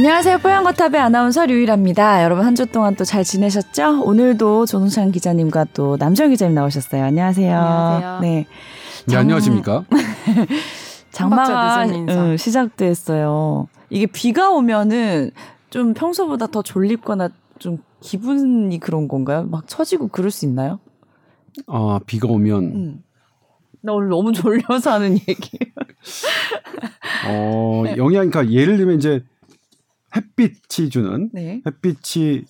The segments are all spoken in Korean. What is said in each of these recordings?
안녕하세요. 뽀얀거탑의 아나운서 류일합니다. 여러분 한 주 동안 또 잘 지내셨죠? 오늘도 조동찬 기자님과 또 남정 기자님 나오셨어요. 안녕하세요. 안녕하세요. 네. 네, 안녕하십니까? 장마가. 응, 시작됐어요. 이게 비가 오면은 좀 평소보다 더 졸립거나 좀 기분이 그런 건가요? 막 처지고 그럴 수 있나요? 아, 비가 오면 음. 나 오늘 너무 졸려서 하는 얘기. 어, 영향 그러니까 예를 들면 이제 햇빛이 주는 네. 햇빛이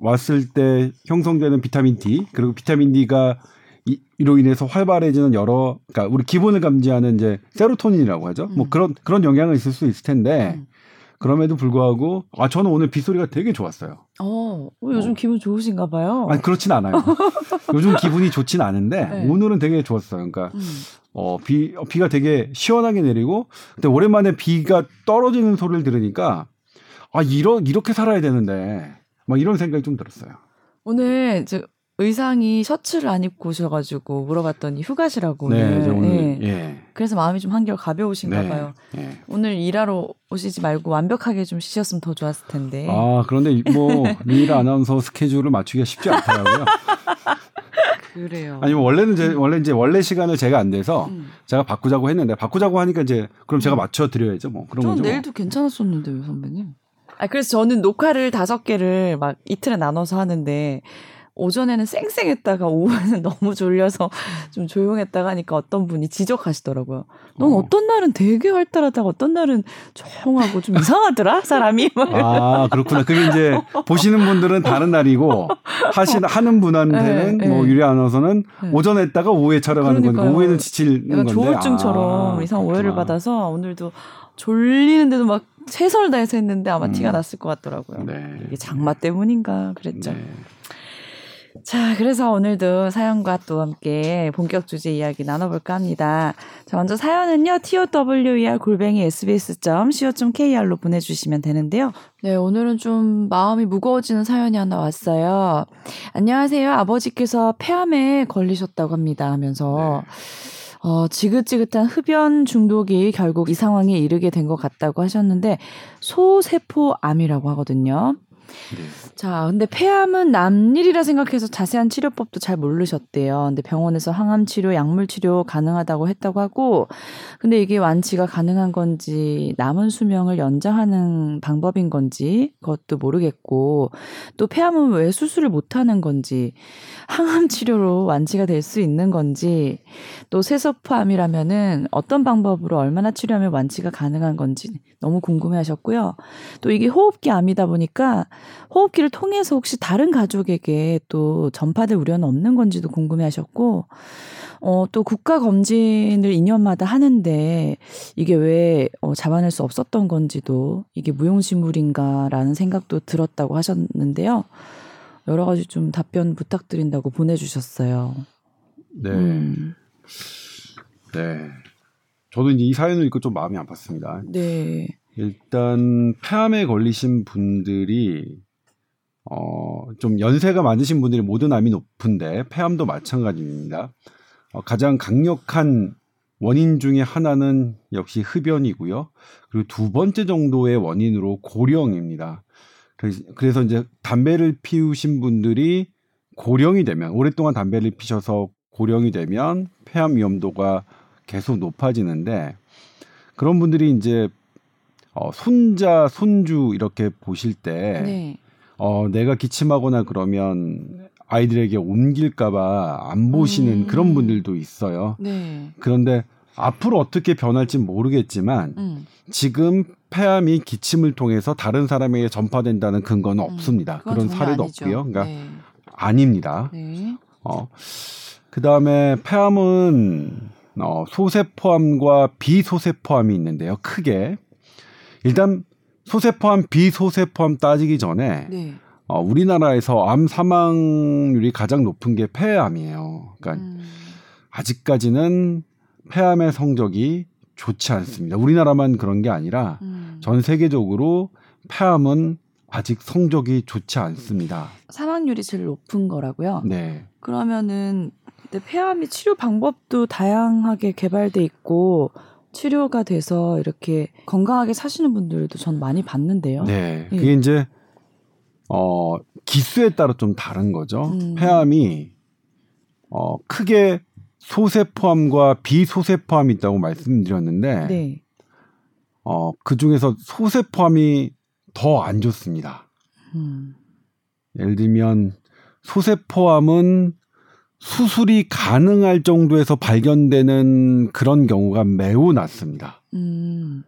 왔을 때 형성되는 비타민 D 그리고 비타민 D가 이, 이로 인해서 활발해지는 여러 그러니까 우리 기분을 감지하는 이제 세로토닌이라고 하죠. 뭐 음. 그런 그런 영향은 있을 수 있을 텐데 음. 그럼에도 불구하고 아 저는 오늘 빗소리가 되게 좋았어요. 어, 어, 요즘 기분 좋으신가 봐요. 아니 그렇진 않아요. 요즘 기분이 좋진 않은데 네. 오늘은 되게 좋았어요. 그러니까 음. 어, 비, 어, 비가 되게 시원하게 내리고, 근데 오랜만에 비가 떨어지는 소리를 들으니까, 아, 이러, 이렇게 살아야 되는데, 막 이런 생각이 좀 들었어요. 오늘 저 의상이 셔츠를 안 입고 오셔가지고 물어봤더니 휴가시라고. 네, 오늘. 이제 오늘, 네. 예. 그래서 마음이 좀 한결 가벼우신가 네, 봐요. 예. 오늘 일하러 오시지 말고 완벽하게 좀 쉬셨으면 더 좋았을 텐데. 아, 그런데 이- 뭐, 리라 아나운서 스케줄을 맞추기가 쉽지 않더라고요. 그래요. 아니, 뭐 원래는 제, 원래 이제 원래 시간을 제가 안 돼서 음. 제가 바꾸자고 했는데, 바꾸자고 하니까 이제, 그럼 제가 음. 맞춰 드려야죠. 뭐, 그런 전 거죠. 뭐. 내일도 괜찮았었는데요, 선배님. 아, 그래서 저는 녹화를 다섯 개를 막 이틀에 나눠서 하는데, 오전에는 쌩쌩했다가 오후에는 너무 졸려서 좀 조용했다가 하니까 어떤 분이 지적하시더라고요. 넌 어. 어. 떤 날은 되게 활달하다가 어떤 날은 조용하고 좀 이상하더라, 사람이. 막 아, 그렇구나. 그게 이제 보시는 분들은 다른 날이고 하신 하는 분한테는 네, 네. 뭐 유리 아나운서는 네. 오전에 했다가 오후에 촬영하는 거니까 그러니까요. 오후에는 지치는 약간 건데. 조울증처럼 아, 이상 오해를. 받아서 오늘도 졸리는데도 막 최선을 다해서 했는데 아마 음. 티가 났을 것 같더라고요. 네. 이게 장마 때문인가 그랬죠. 네. 자, 그래서 오늘도 사연과 또 함께 본격 주제 이야기 나눠볼까 합니다. 자, 먼저 사연은요, tower 골뱅이 sbs.co.kr로 보내주시면 되는데요. 네, 오늘은 좀 마음이 무거워지는 사연이 하나 왔어요. 안녕하세요. 아버지께서 폐암에 걸리셨다고 합니다 하면서, 어, 지긋지긋한 흡연 중독이 결국 이 상황에 이르게 된 것 같다고 하셨는데, 소세포암이라고 하거든요. 네. 자, 근데 폐암은 남일이라 생각해서 자세한 치료법도 잘 모르셨대요. 근데 병원에서 항암 치료, 약물 치료 가능하다고 했다고 하고, 근데 이게 완치가 가능한 건지, 남은 수명을 연장하는 방법인 건지, 그것도 모르겠고, 또 폐암은 왜 수술을 못 하는 건지, 항암 치료로 완치가 될 수 있는 건지, 또 세서포암이라면은 어떤 방법으로 얼마나 치료하면 완치가 가능한 건지 너무 궁금해 하셨고요. 또 이게 호흡기 암이다 보니까 호흡기를 통해서 혹시 다른 가족에게 또 전파될 우려는 없는 건지도 궁금해 하셨고, 어, 또 국가 검진을 2년마다 하는데 이게 왜 어, 잡아낼 수 없었던 건지도 이게 무용지물인가라는 생각도 들었다고 하셨는데요. 여러 가지 좀 답변 부탁드린다고 보내주셨어요. 네. 음, 네. 저도 이제 이 사연을 읽고 좀 마음이 아팠습니다. 네. 일단 폐암에 걸리신 분들이 어, 좀 연세가 많으신 분들이 모든 암이 높은데 폐암도 마찬가지입니다. 어, 가장 강력한 원인 중에 하나는 역시 흡연이고요. 그리고 두 번째 정도의 원인으로 고령입니다. 그래서 이제 담배를 피우신 분들이 고령이 되면 오랫동안 담배를 피셔서 고령이 되면 폐암 위험도가 계속 높아지는데 그런 분들이 이제 어, 손자, 손주 이렇게 보실 때 네. 어, 내가 기침하거나 그러면 아이들에게 옮길까봐 안 보시는 음. 그런 분들도 있어요. 네. 그런데 앞으로 어떻게 변할지 모르겠지만 음. 지금 폐암이 기침을 통해서 다른 사람에게 전파된다는 근거는 음, 없습니다. 그런 사례도 아니죠. 없고요. 그러니까 네. 아닙니다. 네. 어, 그 다음에 폐암은 어, 소세포암과 비소세포암이 있는데요. 크게 일단 소세포암, 비소세포암 따지기 전에 네. 어, 우리나라에서 암 사망률이 가장 높은 게 폐암이에요. 그러니까 음. 아직까지는 폐암의 성적이 좋지 않습니다. 우리나라만 그런 게 아니라 음. 전 세계적으로 폐암은 아직 성적이 좋지 않습니다. 사망률이 제일 높은 거라고요. 네. 그러면은 폐암이 치료 방법도 다양하게 개발돼 있고 치료가 돼서 이렇게 건강하게 사시는 분들도 전 많이 봤는데요. 네. 예. 그게 이제 어 기수에 따라 좀 다른 거죠. 음. 폐암이 어 크게 소세포암과 비소세포암이 있다고 말씀드렸는데 네. 어 그 중에서 소세포암이 더 안 좋습니다. 음. 예를 들면 소세포암은 수술이 가능할 정도에서 발견되는 그런 경우가 매우 낮습니다. 음.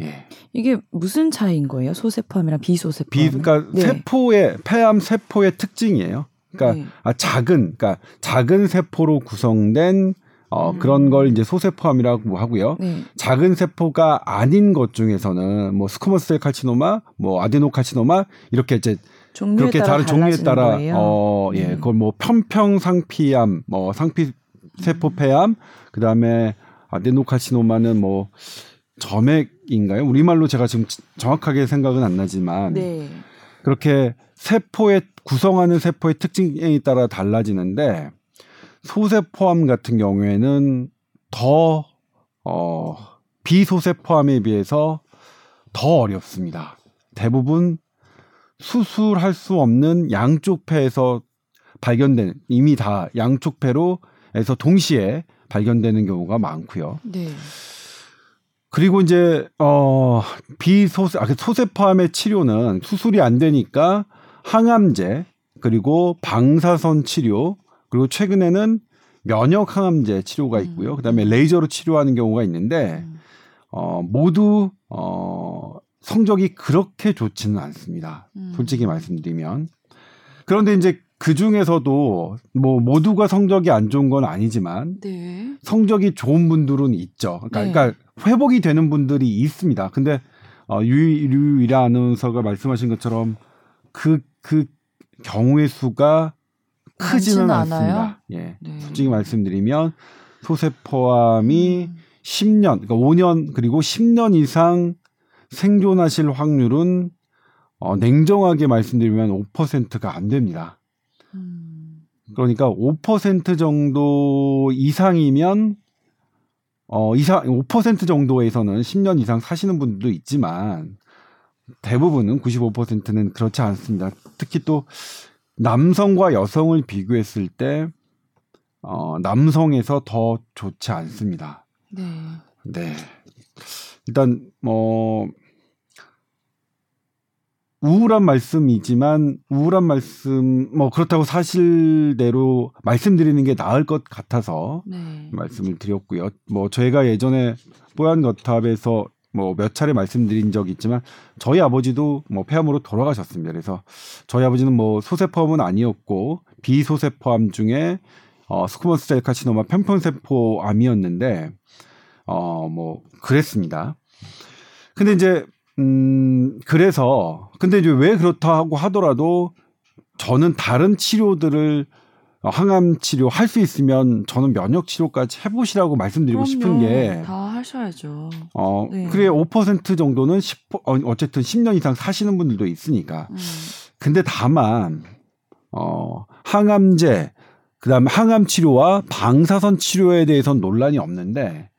예. 이게 무슨 차이인 거예요? 소세포암이랑 비소세포암. 비, 그러니까 네. 세포의 폐암 세포의 특징이에요. 그러니까 네. 아, 작은, 그러니까 작은 세포로 구성된 어, 음. 그런 걸 이제 소세포암이라고 하고요. 네. 작은 세포가 아닌 것 중에서는 뭐 스코머스셀 칼치노마, 뭐 아데노칼치노마 이렇게 이제 그렇게 따라 다른 종류에 따라 거예요. 어, 예, 음. 그걸 뭐 편평상피암, 뭐 상피 세포폐암, 그다음에 아데노칼치노마는 뭐 점액인가요? 우리말로 제가 지금 정확하게 생각은 안 나지만 네. 그렇게 세포의 구성하는 세포의 특징에 따라 달라지는데 소세포암 같은 경우에는 더 어, 비소세포암에 비해서 더 어렵습니다. 대부분 수술할 수 없는 양쪽 폐에서 발견된 이미 다 양쪽 폐로에서 동시에 발견되는 경우가 많고요. 네. 그리고 이제 어 비소세 아, 그 소세포암의 치료는 수술이 안 되니까 항암제 그리고 방사선 치료 그리고 최근에는 면역 항암제 치료가 있고요. 음. 그다음에 레이저로 치료하는 경우가 있는데 음. 어 모두 어 성적이 그렇게 좋지는 않습니다. 음. 솔직히 말씀드리면 그런데 이제 그 중에서도 뭐 모두가 성적이 안 좋은 건 아니지만 네. 성적이 좋은 분들은 있죠. 그러니까, 네. 그러니까 회복이 되는 분들이 있습니다. 근데 어, 유, 류이라 아나운서가 말씀하신 것처럼 그, 그 경우의 수가 크지는 않습니다. 예. 네. 솔직히 말씀드리면 소세포암이 음. 10년, 그러니까 5년 그리고 10년 이상 생존하실 확률은 어, 냉정하게 말씀드리면 5%가 안 됩니다. 음. 그러니까 5% 정도 이상이면 어 이상 5% 정도에서는 10년 이상 사시는 분들도 있지만 대부분은 95%는 그렇지 않습니다. 특히 또 남성과 여성을 비교했을 때 어, 남성에서 더 좋지 않습니다. 네. 네. 일단 뭐 우울한 말씀이지만 우울한 말씀 뭐 그렇다고 사실대로 말씀드리는 게 나을 것 같아서 네. 말씀을 드렸고요. 뭐 저희가 예전에 뽀얀 거탑에서 뭐 몇 차례 말씀드린 적이 있지만 저희 아버지도 뭐 폐암으로 돌아가셨습니다. 그래서 저희 아버지는 뭐 소세포암은 아니었고 비소세포암 중에 어 squamous cell carcinoma 편평세포암이었는데 어 뭐 그랬습니다. 근데 이제 음 그래서 근데 이제 왜 그렇다고 하더라도 저는 다른 치료들을 어, 항암 치료 할 수 있으면 저는 면역 치료까지 해보시라고 말씀드리고 싶은 그럼요. 게다 하셔야죠. 어, 네. 그래 5% 정도는 10, 어, 어쨌든 10년 이상 사시는 분들도 있으니까. 음. 근데 다만 어, 항암제 그다음에 항암 치료와 방사선 치료에 대해서는 논란이 없는데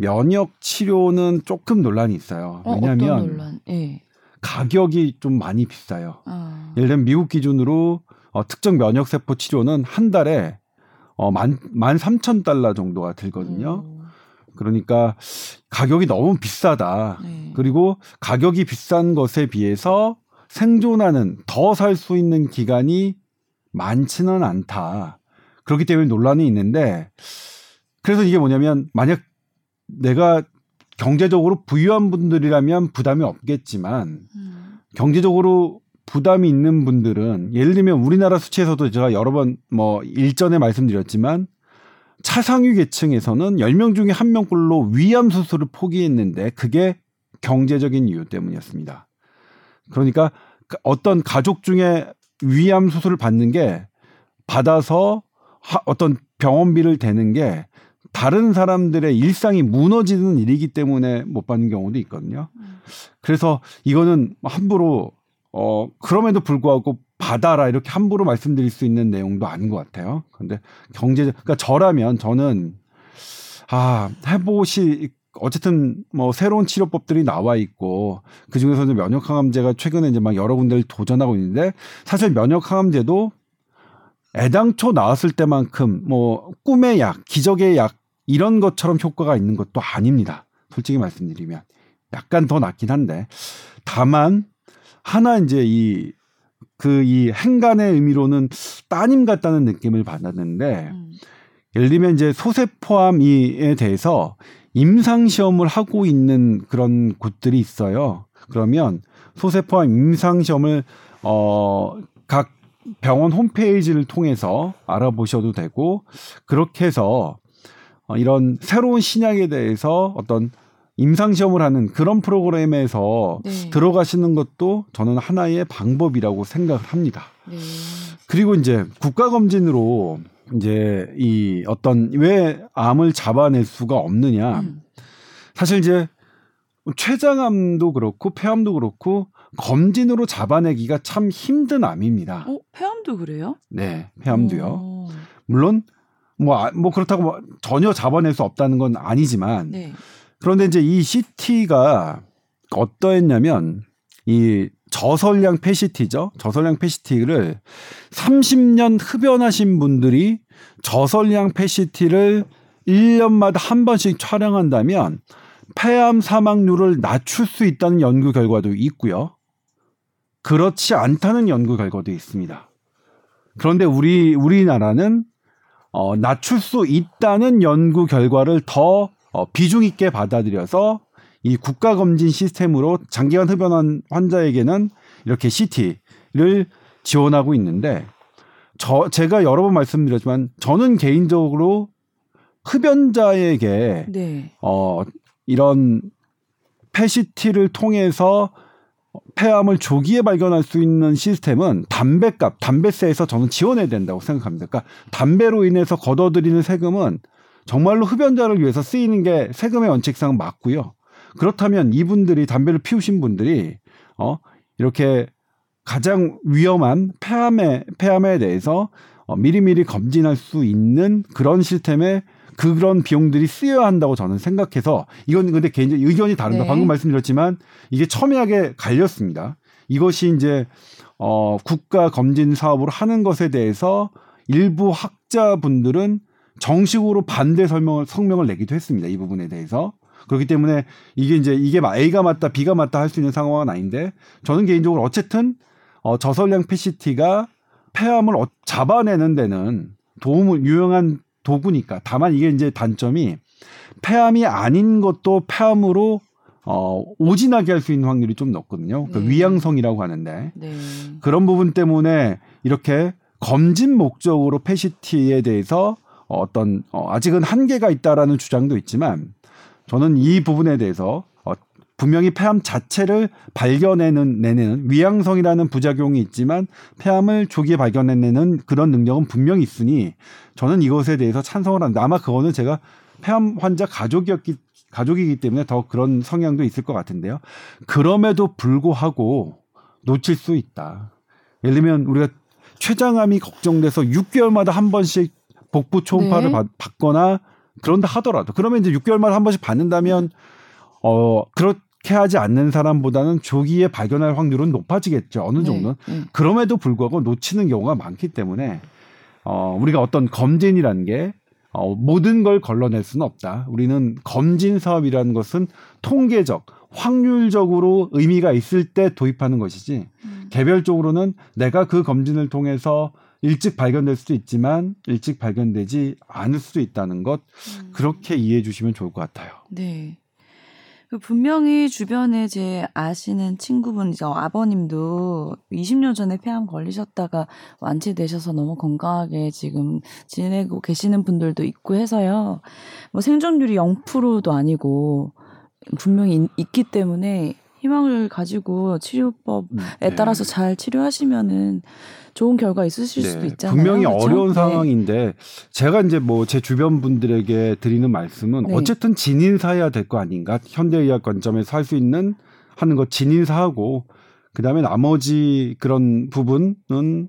면역 치료는 조금 논란이 있어요. 어, 왜냐하면? 예. 가격이 좀 많이 비싸요. 아. 예를 들면 미국 기준으로 어, 특정 면역 세포 치료는 한 달에 어, 만, 만 삼천 달러 정도가 들거든요. 오. 그러니까 가격이 너무 비싸다. 네. 그리고 가격이 비싼 것에 비해서 생존하는 더 살 수 있는 기간이 많지는 않다. 그렇기 때문에 논란이 있는데 그래서 이게 뭐냐면 만약 내가 경제적으로 부유한 분들이라면 부담이 없겠지만 음. 경제적으로 부담이 있는 분들은 예를 들면 우리나라 수치에서도 제가 여러 번 뭐 일전에 말씀드렸지만 차상위 계층에서는 10명 중에 한 명꼴로 위암 수술을 포기했는데 그게 경제적인 이유 때문이었습니다. 그러니까 어떤 가족 중에 위암 수술을 받는 게 받아서 하- 어떤 병원비를 대는 게 다른 사람들의 일상이 무너지는 일이기 때문에 못 받는 경우도 있거든요. 음. 그래서 이거는 함부로 어 그럼에도 불구하고 받아라 이렇게 함부로 말씀드릴 수 있는 내용도 아닌 것 같아요. 근데 경제 그러니까 저라면 저는 아 해보시 어쨌든 뭐 새로운 치료법들이 나와 있고 그 중에서는 면역 항암제가 최근에 이제 막 여러 군데를 도전하고 있는데 사실 면역 항암제도 애당초 나왔을 때만큼 뭐 꿈의 약, 기적의 약 이런 것처럼 효과가 있는 것도 아닙니다. 솔직히 말씀드리면 약간 더 낫긴 한데 다만 하나 이제 이 그이 행간의 의미로는 따님 같다는 느낌을 받았는데 음. 예를 들면 이제 소세포암에 대해서 임상 시험을 하고 있는 그런 곳들이 있어요. 그러면 소세포암 임상 시험을 어각 병원 홈페이지를 통해서 알아보셔도 되고 그렇게 해서 어, 이런 새로운 신약에 대해서 어떤 임상 시험을 하는 그런 프로그램에서 네. 들어가시는 것도 저는 하나의 방법이라고 생각을 합니다. 네. 그리고 이제 국가 검진으로 이제 이 어떤 왜 암을 잡아낼 수가 없느냐. 음. 사실 이제 췌장암도 그렇고 폐암도 그렇고 검진으로 잡아내기가 참 힘든 암입니다. 어, 폐암도 그래요? 네, 폐암도요. 어. 물론 뭐, 아- 뭐 그렇다고 뭐 전혀 잡아낼 수 없다는 건 아니지만 네. 그런데 이제 이 CT가 어떠했냐면 이 저설량 패시티죠. 저선량 폐CT를 30년 흡연하신 분들이 저설량 패시티를 1년마다 한 번씩 촬영한다면 폐암 사망률을 낮출 수 있다는 연구 결과도 있고요. 그렇지 않다는 연구 결과도 있습니다. 그런데 우리 우리나라는 어, 낮출 수 있다는 연구 결과를 더 어, 비중 있게 받아들여서 이 국가 검진 시스템으로 장기간 흡연한 환자에게는 이렇게 CT를 지원하고 있는데 저 제가 여러 번 말씀드렸지만 저는 개인적으로 흡연자에게 네. 어 이런 패시티를 통해서 폐암을 조기에 발견할 수 있는 시스템은 담배값, 담배세에서 저는 지원해야 된다고 생각합니다. 그러니까 담배로 인해서 걷어들이는 세금은 정말로 흡연자를 위해서 쓰이는 게 세금의 원칙상 맞고요. 그렇다면 이분들이 담배를 피우신 분들이 어 이렇게 가장 위험한 폐암에 폐암에 대해서 어, 미리미리 검진할 수 있는 그런 시스템에 그런 비용들이 쓰여야 한다고 저는 생각해서 이건 근데 개인적 의견이 다릅니다. 네. 방금 말씀드렸지만 이게 첨예하게 갈렸습니다. 이것이 이제 어 국가 검진 사업으로 하는 것에 대해서 일부 학자분들은 정식으로 반대 설명을 성명을 내기도 했습니다. 이 부분에 대해서. 그렇기 때문에 이게 이제 이게 막 A가 맞다, B가 맞다 할 수 있는 상황은 아닌데 저는 개인적으로 어쨌든 어, 저설량 PCT가 폐암을 어- 잡아내는 데는 도움을 유용한 도구니까 다만 이게 이제 단점이 폐암이 아닌 것도 폐암으로 어, 오진하게 할 수 있는 확률이 좀 높거든요. 그 네. 위양성이라고 하는데 네. 그런 부분 때문에 이렇게 검진 목적으로 패시티에 대해서 어떤 어, 아직은 한계가 있다라는 주장도 있지만 저는 이 부분에 대해서 어, 분명히 폐암 자체를 발견해내는 내는 위양성이라는 부작용이 있지만 폐암을 조기에 발견해내는 그런 능력은 분명히 있으니 저는 이것에 대해서 찬성을 합니다. 아마 그거는 제가 폐암 환자 가족이었기 가족이기 때문에 더 그런 성향도 있을 것 같은데요. 그럼에도 불구하고 놓칠 수 있다. 예를 들면 우리가 췌장암이 걱정돼서 6개월마다 한 번씩 복부 초음파를 네. 받, 받거나 그런다 하더라도 그러면 이제 6개월마다 한 번씩 받는다면 어 그렇게 하지 않는 사람보다는 조기에 발견할 확률은 높아지겠죠. 어느 정도는. 네. 네. 그럼에도 불구하고 놓치는 경우가 많기 때문에 어 우리가 어떤 검진이라는 게 어, 모든 걸 걸러낼 수는 없다. 우리는 검진 사업이라는 것은 통계적, 확률적으로 의미가 있을 때 도입하는 것이지 음. 개별적으로는 내가 그 검진을 통해서 일찍 발견될 수도 있지만 일찍 발견되지 않을 수도 있다는 것 음. 그렇게 이해해 주시면 좋을 것 같아요. 네. 그 분명히 주변에 제 아시는 친구분이죠. 아버님도 20년 전에 폐암 걸리셨다가 완치되셔서 너무 건강하게 지금 지내고 계시는 분들도 있고 해서요. 뭐 생존율이 0%도 아니고 분명히 있- 있기 때문에 희망을 가지고 치료법에 네. 따라서 잘 치료하시면은 좋은 결과 있으실 수도 있잖아요. 분명히 그렇죠? 어려운 네. 상황인데 제가 이제 뭐 제 주변 분들에게 드리는 말씀은 네. 어쨌든 진인사해야 될 거 아닌가 현대의학 관점에서 할 수 있는 하는 거 진인사하고 그다음에 나머지 그런 부분은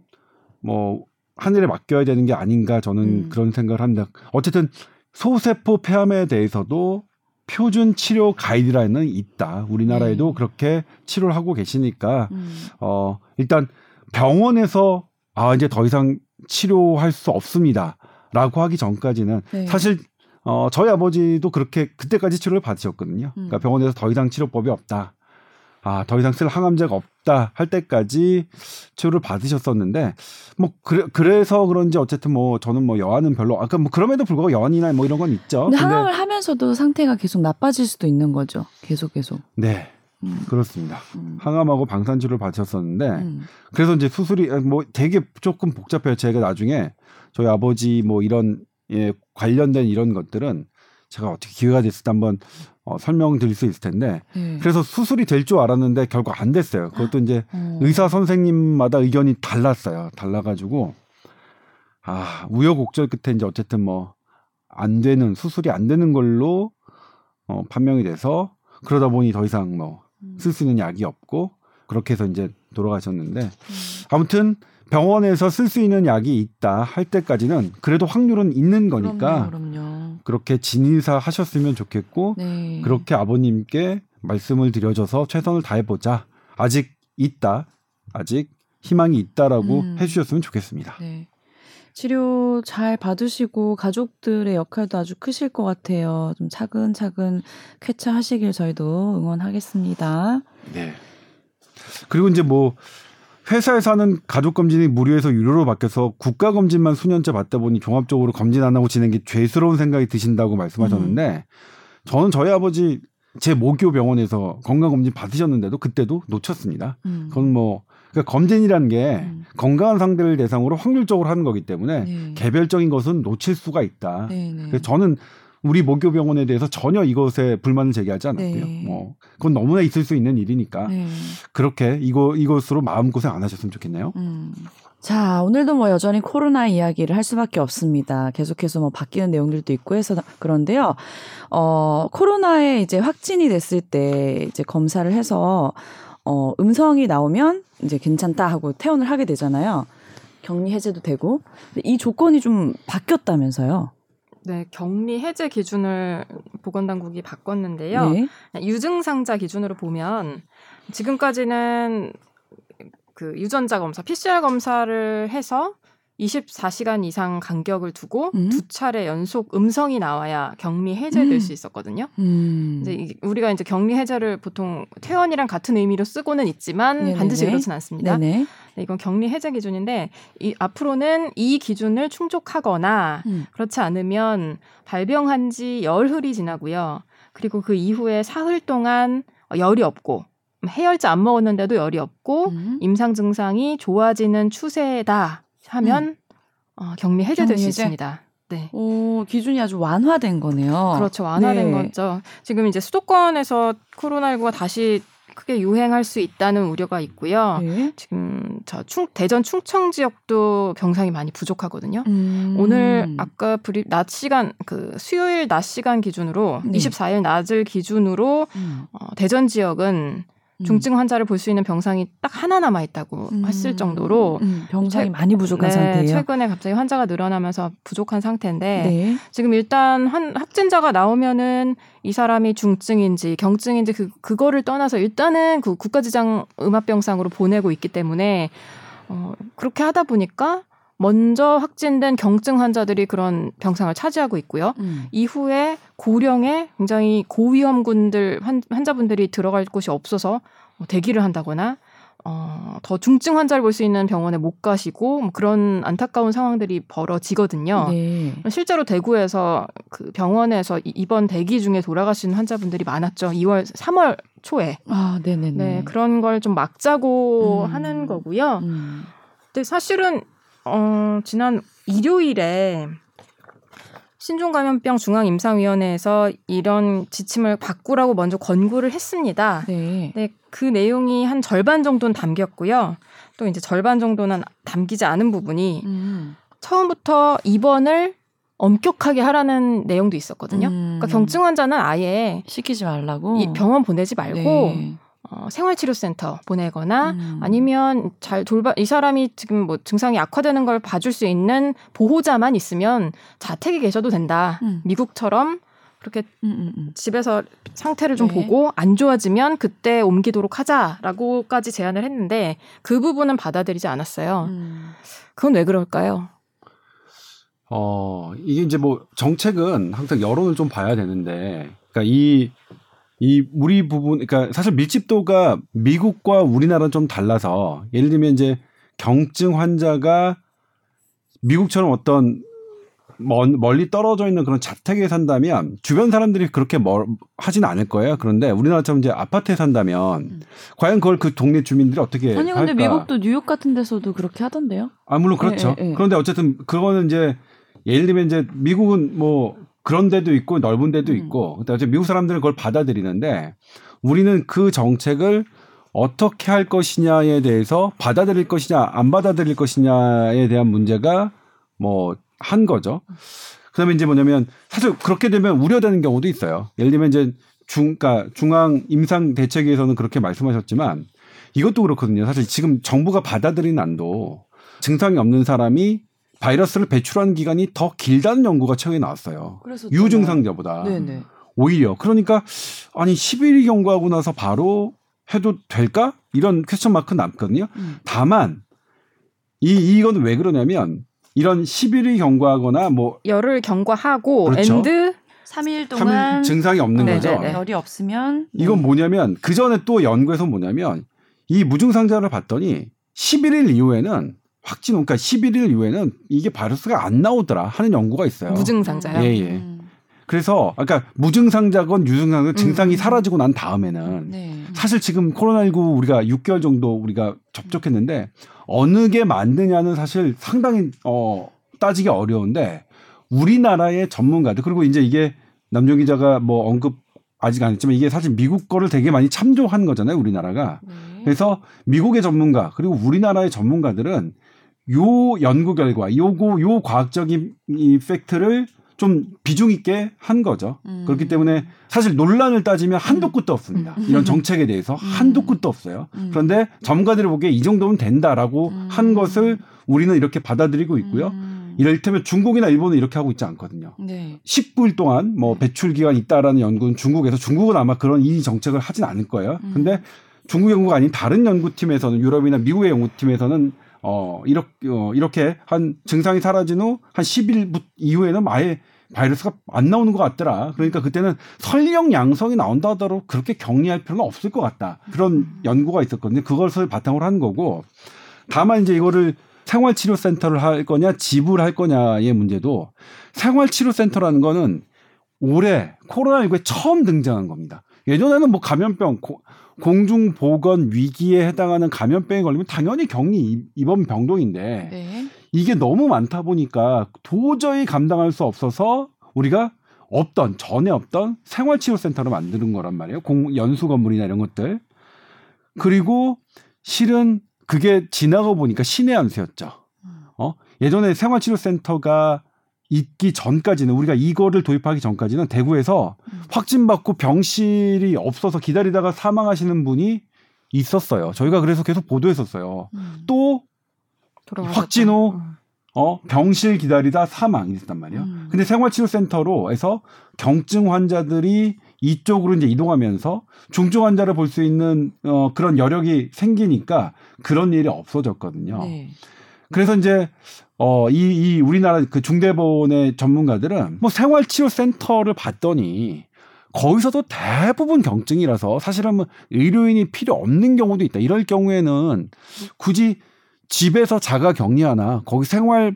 뭐 하늘에 맡겨야 되는 게 아닌가 저는 음. 그런 생각을 합니다. 어쨌든 소세포 폐암에 대해서도 표준 치료 가이드라인은 있다. 우리나라에도 네. 그렇게 치료를 하고 계시니까 음. 어 일단 병원에서 아 이제 더 이상 치료할 수 없습니다라고 하기 전까지는 네. 사실 어 저희 아버지도 그렇게 그때까지 치료를 받으셨거든요. 음. 그러니까 병원에서 더 이상 치료법이 없다. 아, 더 이상 쓸 항암제가 없다 할 때까지 치료를 받으셨었는데 뭐 그래, 그래서 그런지 어쨌든 뭐 저는 뭐 여한은 별로 아까 뭐 그럼에도 불구하고 여한이나 뭐 이런 건 있죠. 근데 항암을 하면서도 상태가 계속 나빠질 수도 있는 거죠. 계속 계속. 네, 음. 그렇습니다. 음. 항암하고 방사선 치료를 받으셨었는데 음. 그래서 이제 수술이 뭐 되게 조금 복잡해요. 제가 나중에 저희 아버지 뭐 이런 예, 관련된 이런 것들은 제가 어떻게 기회가 됐을 때 한번 어, 설명드릴 수 있을 텐데 네. 그래서 수술이 될 줄 알았는데 결국 안 됐어요. 그것도 이제 어. 의사 선생님마다 의견이 달랐어요. 달라가지고 아 우여곡절 끝에 이제 어쨌든 뭐 안 되는 수술이 안 되는 걸로 어, 판명이 돼서 그러다 보니 더 이상 뭐 쓸 수 있는 약이 없고 그렇게 해서 이제 돌아가셨는데 음. 아무튼 병원에서 쓸 수 있는 약이 있다 할 때까지는 그래도 확률은 있는 거니까 그럼요, 그럼요. 그렇게 진의사 하셨으면 좋겠고 네. 그렇게 아버님께 말씀을 드려줘서 최선을 다해보자. 아직 있다. 아직 희망이 있다라고 음. 해주셨으면 좋겠습니다. 네. 치료 잘 받으시고 가족들의 역할도 아주 크실 것 같아요. 좀 차근차근 쾌차하시길 저희도 응원하겠습니다. 네. 그리고 이제 뭐 회사에서 하는 가족 검진이 무료에서 유료로 바뀌어서 국가 검진만 수년째 받다 보니 종합적으로 검진 안 하고 지낸 게 죄스러운 생각이 드신다고 말씀하셨는데 저는 저희 아버지 제 모교 병원에서 건강 검진 받으셨는데도 그때도 놓쳤습니다. 음. 그건 뭐 그러니까 검진이라는 게 음. 건강한 상대를 대상으로 확률적으로 하는 거기 때문에 네. 개별적인 것은 놓칠 수가 있다. 네, 네. 그래서 저는 우리 모교 병원에 대해서 전혀 이것에 불만을 제기하지 않았고요. 네. 뭐 그건 너무나 있을 수 있는 일이니까 네. 그렇게 이거 이것으로 마음 고생 안 하셨으면 좋겠네요. 음. 자, 오늘도 뭐 여전히 코로나 이야기를 할 수밖에 없습니다. 계속해서 뭐 바뀌는 내용들도 있고 해서 그런데요. 어, 코로나에 이제 확진이 됐을 때 이제 검사를 해서 어, 음성이 나오면 이제 괜찮다 하고 퇴원을 하게 되잖아요. 격리 해제도 되고. 이 조건이 좀 바뀌었다면서요. 네, 격리 해제 기준을 보건당국이 바꿨는데요. 네. 유증상자 기준으로 보면 지금까지는 그 유전자 검사, PCR 검사를 해서 24시간 이상 간격을 두고 음. 두 차례 연속 음성이 나와야 격리 해제될 음. 수 있었거든요. 음. 이제 이- 우리가 이제 격리 해제를 보통 퇴원이랑 같은 의미로 쓰고는 있지만 네네네. 반드시 그렇진 않습니다. 네네. 네, 이건 격리 해제 기준인데 이 앞으로는 이 기준을 충족하거나 음. 그렇지 않으면 발병한 지 열흘이 지나고요. 그리고 그 이후에 사흘 동안 어, 열이 없고 해열제 안 먹었는데도 열이 없고 음. 임상 증상이 좋아지는 추세다 하면 어, 격리 해제될 격리 수 해제? 있습니다. 네. 오, 기준이 아주 완화된 거네요. 그렇죠. 완화된 네. 거죠. 지금 이제 수도권에서 코로나19가 다시 크게 유행할 수 있다는 우려가 있고요. 네. 지금 저 충, 대전 충청 지역도 병상이 많이 부족하거든요. 음. 오늘 아까 브리 낮 시간 그 수요일 낮 시간 기준으로 네. 24일 낮을 기준으로 음. 어, 대전 지역은 음. 중증 환자를 볼 수 있는 병상이 딱 하나 남아 있다고 음. 했을 정도로 음, 병상이 최- 많이 부족한 네, 상태예요. 최근에 갑자기 환자가 늘어나면서 부족한 상태인데 네. 지금 일단 한 확진자가 나오면은 이 사람이 중증인지 경증인지 그 그거를 떠나서 일단은 그 국가지정 음압병상으로 보내고 있기 때문에 어 그렇게 하다 보니까 먼저 확진된 경증 환자들이 그런 병상을 차지하고 있고요. 음. 이후에 고령의 굉장히 고위험군들 환, 환자분들이 들어갈 곳이 없어서 뭐 대기를 한다거나 어, 더 중증 환자를 볼 수 있는 병원에 못 가시고 뭐 그런 안타까운 상황들이 벌어지거든요. 네. 실제로 대구에서 그 병원에서 이- 입원 대기 중에 돌아가신 환자분들이 많았죠. 2월, 3월 초에. 아, 네네네. 네, 그런 걸 좀 막자고 음. 하는 거고요. 음. 근데 사실은 어, 지난 일요일에 신종감염병 중앙임상위원회에서 이런 지침을 바꾸라고 먼저 권고를 했습니다. 네. 네, 그 내용이 한 절반 정도는 담겼고요. 또 이제 절반 정도는 담기지 않은 부분이 음. 처음부터 입원을 엄격하게 하라는 내용도 있었거든요. 음. 그러니까 경증 환자는 아예 시키지 말라고. 이 병원 보내지 말고 네. 어, 생활치료센터 보내거나 음. 아니면 잘 돌봐 이 사람이 지금 뭐 증상이 악화되는 걸 봐줄 수 있는 보호자만 있으면 자택에 계셔도 된다. 음. 미국처럼 그렇게 음, 음, 음. 집에서 상태를 좀 네. 보고 안 좋아지면 그때 옮기도록 하자라고까지 제안을 했는데 그 부분은 받아들이지 않았어요. 음. 그건 왜 그럴까요? 어, 이게 이제 뭐 정책은 항상 여론을 좀 봐야 되는데, 그러니까 이, 이 우리 부분, 그러니까 사실 밀집도가 미국과 우리나라는 좀 달라서, 예를 들면 이제 경증 환자가 미국처럼 어떤 먼, 멀리 떨어져 있는 그런 자택에 산다면 주변 사람들이 그렇게 멀, 하진 않을 거예요. 그런데 우리나라처럼 이제 아파트에 산다면 음. 과연 그걸 그 동네 주민들이 어떻게 아니 근데 할까? 미국도 뉴욕 같은 데서도 그렇게 하던데요. 아 물론 그렇죠. 예, 예, 예. 그런데 어쨌든 그거는 이제 예를 들면 이제 미국은 뭐 그런 데도 있고 넓은 데도 음. 있고 어쨌든 미국 사람들은 그걸 받아들이는데 우리는 그 정책을 어떻게 할 것이냐에 대해서 받아들일 것이냐 안 받아들일 것이냐에 대한 문제가 뭐 한 거죠. 그다음에 이제 뭐냐면 사실 그렇게 되면 우려되는 경우도 있어요. 예를 들면 이제 중, 그러니까 중앙 임상 대책위에서는 그렇게 말씀하셨지만 이것도 그렇거든요. 사실 지금 정부가 받아들인 안도 증상이 없는 사람이 바이러스를 배출한 기간이 더 길다는 연구가 최근에 나왔어요. 유증상자보다 네네. 오히려 그러니까 아니 11일 경과하고 나서 바로 해도 될까? 이런 question mark 남거든요. 음. 다만 이 이건 왜 그러냐면 이런 11일 경과하거나 뭐 열을 경과하고 그렇죠. and 3일 삼일 동안 증상이 없는 네, 거죠. 네, 네. 열이 없으면 이건 네. 뭐냐면 그 전에 또 연구에서 뭐냐면 이 무증상자를 봤더니 11일 이후에는 확진 그러니까 11일 이후에는 이게 바이러스가 안 나오더라 하는 연구가 있어요. 무증상자요. 예, 예. 음. 그래서 아까 무증상자건 유증상자 증상이 음. 사라지고 난 다음에는 네. 사실 지금 코로나19 우리가 6개월 정도 우리가 접촉했는데 어느 게 맞느냐는 사실 상당히 어 따지기 어려운데 우리나라의 전문가들 그리고 이제 이게 남정 기자가 뭐 언급 아직 안 했지만 이게 사실 미국 거를 되게 많이 참조한 거잖아요, 우리나라가. 네. 그래서 미국의 전문가 그리고 우리나라의 전문가들은 요 연구 결과, 요거 요 과학적인 이 팩트를 좀 비중 있게 한 거죠. 음. 그렇기 때문에 사실 논란을 따지면 한도 끝도 없습니다. 음. 이런 정책에 대해서 한도 끝도 없어요. 음. 그런데 전문가들이 보기에 이 정도면 된다라고 음. 한 것을 우리는 이렇게 받아들이고 있고요. 음. 이를테면 중국이나 일본은 이렇게 하고 있지 않거든요. 네. 19일 동안 뭐 배출 기간 있다라는 연구는 중국에서 중국은 아마 그런 이 정책을 하진 않을 거예요. 음. 근데 중국 연구가 아닌 다른 연구팀에서는 유럽이나 미국의 연구팀에서는 어 이렇게 어, 이렇게 한 증상이 사라진 후 한 10일 이후에는 아예 바이러스가 안 나오는 것 같더라. 그러니까 그때는 설령 양성이 나온다 하더라도 그렇게 격리할 필요는 없을 것 같다. 그런 연구가 있었거든요. 그것을 바탕으로 한 거고 다만 이제 이거를 생활치료센터를 할 거냐 집을 할 거냐의 문제도 생활치료센터라는 거는 올해 코로나19에 처음 등장한 겁니다. 예전에는 뭐 감염병 고- 공중 보건 위기에 해당하는 감염병에 걸리면 당연히 격리 입- 입원 병동인데 네. 이게 너무 많다 보니까 도저히 감당할 수 없어서 우리가 없던 전에 없던 생활치료센터를 만드는 거란 말이에요. 공 연수 건물이나 이런 것들. 그리고 실은 그게 지나가 보니까 신의 한 수였죠. 음. 어? 예전에 생활치료센터가 있기 전까지는 우리가 이거를 도입하기 전까지는 대구에서 음. 확진받고 병실이 없어서 기다리다가 사망하시는 분이 있었어요. 저희가 그래서 계속 보도했었어요. 음. 또 돌아가셨다. 확진 후 음. 어, 병실 기다리다 사망이 됐단 말이에요. 음. 근데 생활치료센터로 해서 경증 환자들이 이쪽으로 이제 이동하면서 중증 환자를 볼 수 있는 어, 그런 여력이 생기니까 그런 일이 없어졌거든요. 네. 그래서 이제 어, 이, 이 우리나라 그 중대본의 전문가들은 뭐 생활치료센터를 봤더니 거기서도 대부분 경증이라서 사실은 뭐 의료인이 필요 없는 경우도 있다. 이럴 경우에는 굳이 집에서 자가 격리하나 거기 생활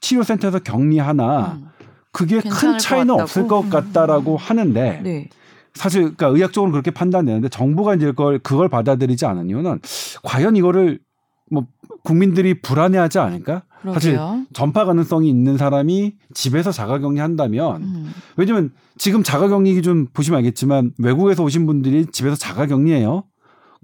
치료센터에서 격리하나 음. 그게 큰것 차이는 같다고? 없을 것 음. 같다라고 하는데 네. 사실 그러니까 의학적으로 그렇게 판단되는데 정부가 이제 그걸 그걸 받아들이지 않은 이유는 과연 이거를 뭐 국민들이 불안해하지 않을까? 사실 그러게요. 전파 가능성이 있는 사람이 집에서 자가격리 한다면 음. 왜냐면 지금 자가격리 기준 보시면 알겠지만 외국에서 오신 분들이 집에서 자가격리해요.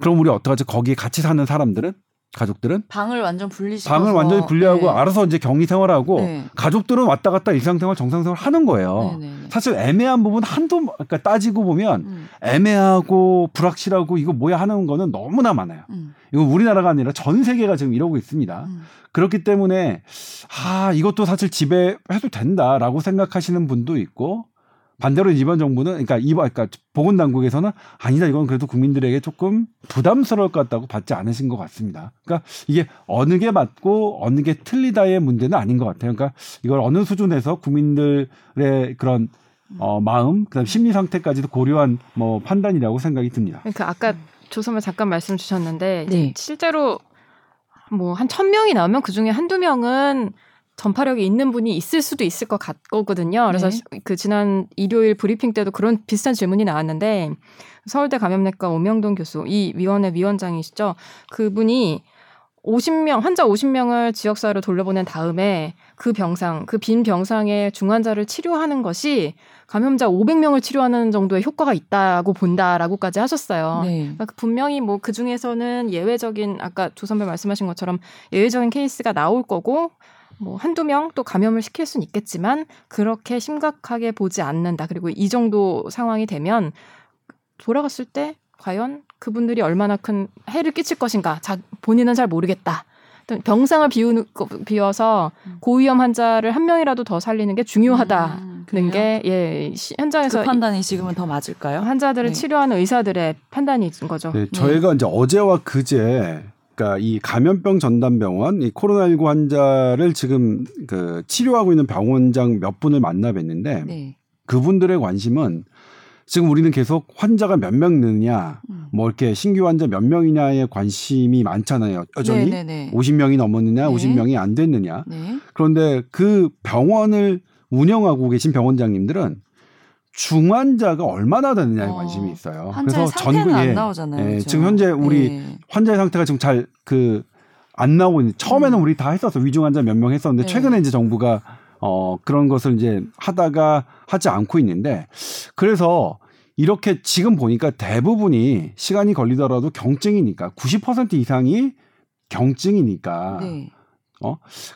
그럼 우리 어떡하지? 거기에 같이 사는 사람들은 가족들은 방을 완전 분리시켜서 방을 완전히 분리하고 네. 알아서 이제 격리 생활하고 네. 가족들은 왔다 갔다 일상생활 정상생활 하는 거예요. 네, 네, 네. 사실 애매한 부분 한두 그러니까 따지고 보면 음. 애매하고 불확실하고 이거 뭐야 하는 거는 너무나 많아요. 음. 이건 우리나라가 아니라 전 세계가 지금 이러고 있습니다. 음. 그렇기 때문에 아 이것도 사실 집에 해도 된다라고 생각하시는 분도 있고 반대로 이번 정부는 그러니까 이번 그러니까 보건 당국에서는 아니다 이건 그래도 국민들에게 조금 부담스러울 것 같다고 받지 않으신 것 같습니다. 그러니까 이게 어느 게 맞고 어느 게 틀리다의 문제는 아닌 것 같아요. 그러니까 이걸 어느 수준에서 국민들의 그런 어, 마음, 그다음 심리 상태까지도 고려한 뭐 판단이라고 생각이 듭니다. 그러니까 아까 조선을 잠깐 말씀 주셨는데 네. 실제로 뭐 한 천 명이 나오면 그 중에 한두 명은 전파력이 있는 분이 있을 수도 있을 것 같거든요. 그래서 네. 그 지난 일요일 브리핑 때도 그런 비슷한 질문이 나왔는데 서울대 감염내과 오명돈 교수 이 위원회 위원장이시죠. 그분이 50명 환자 50명을 지역사회로 돌려보낸 다음에 그 병상 그 빈 병상의 중환자를 치료하는 것이 감염자 500명을 치료하는 정도의 효과가 있다고 본다라고까지 하셨어요. 네. 그러니까 분명히 뭐 그 중에서는 예외적인 아까 조 선배 말씀하신 것처럼 예외적인 케이스가 나올 거고 뭐 한두 명 또 감염을 시킬 수는 있겠지만 그렇게 심각하게 보지 않는다. 그리고 이 정도 상황이 되면 돌아갔을 때 과연 그분들이 얼마나 큰 해를 끼칠 것인가 자, 본인은 잘 모르겠다. 또 병상을 비우는 거- 비워서 고위험 환자를 한 명이라도 더 살리는 게 중요하다는 음, 그래요? 게 예, 시- 현장에서 그 판단이 지금은 더 맞을까요? 환자들을 네. 치료하는 의사들의 판단인 거죠. 네, 저희가 이제 어제와 그제 그러니까 이 감염병 전담병원 이 코로나19 환자를 지금 그 치료하고 있는 병원장 몇 분을 만나 뵀는데 네. 그분들의 관심은 지금 우리는 계속 환자가 몇명 느느냐 음. 뭐 이렇게 신규 환자 몇 명이냐에 관심이 많잖아요. 여전히 네네네. 50명이 넘었느냐, 네. 50명이 안 됐느냐. 네. 그런데 그 병원을 운영하고 계신 병원장님들은 중환자가 얼마나 되느냐에 어, 관심이 있어요. 상태는 안 예, 나오잖아요. 예? 지금 현재 우리 네. 환자의 상태가 지금 잘 그 안 나오고 있는 처음에는 우리 다 했었어 위중 환자 몇 명 했었는데 음. 네. 최근에 이제 정부가 어 그런 것을 이제 하다가 하지 않고 있는데 그래서 이렇게 지금 보니까 대부분이 시간이 걸리더라도 경증이니까 90% 이상이 경증이니까 네.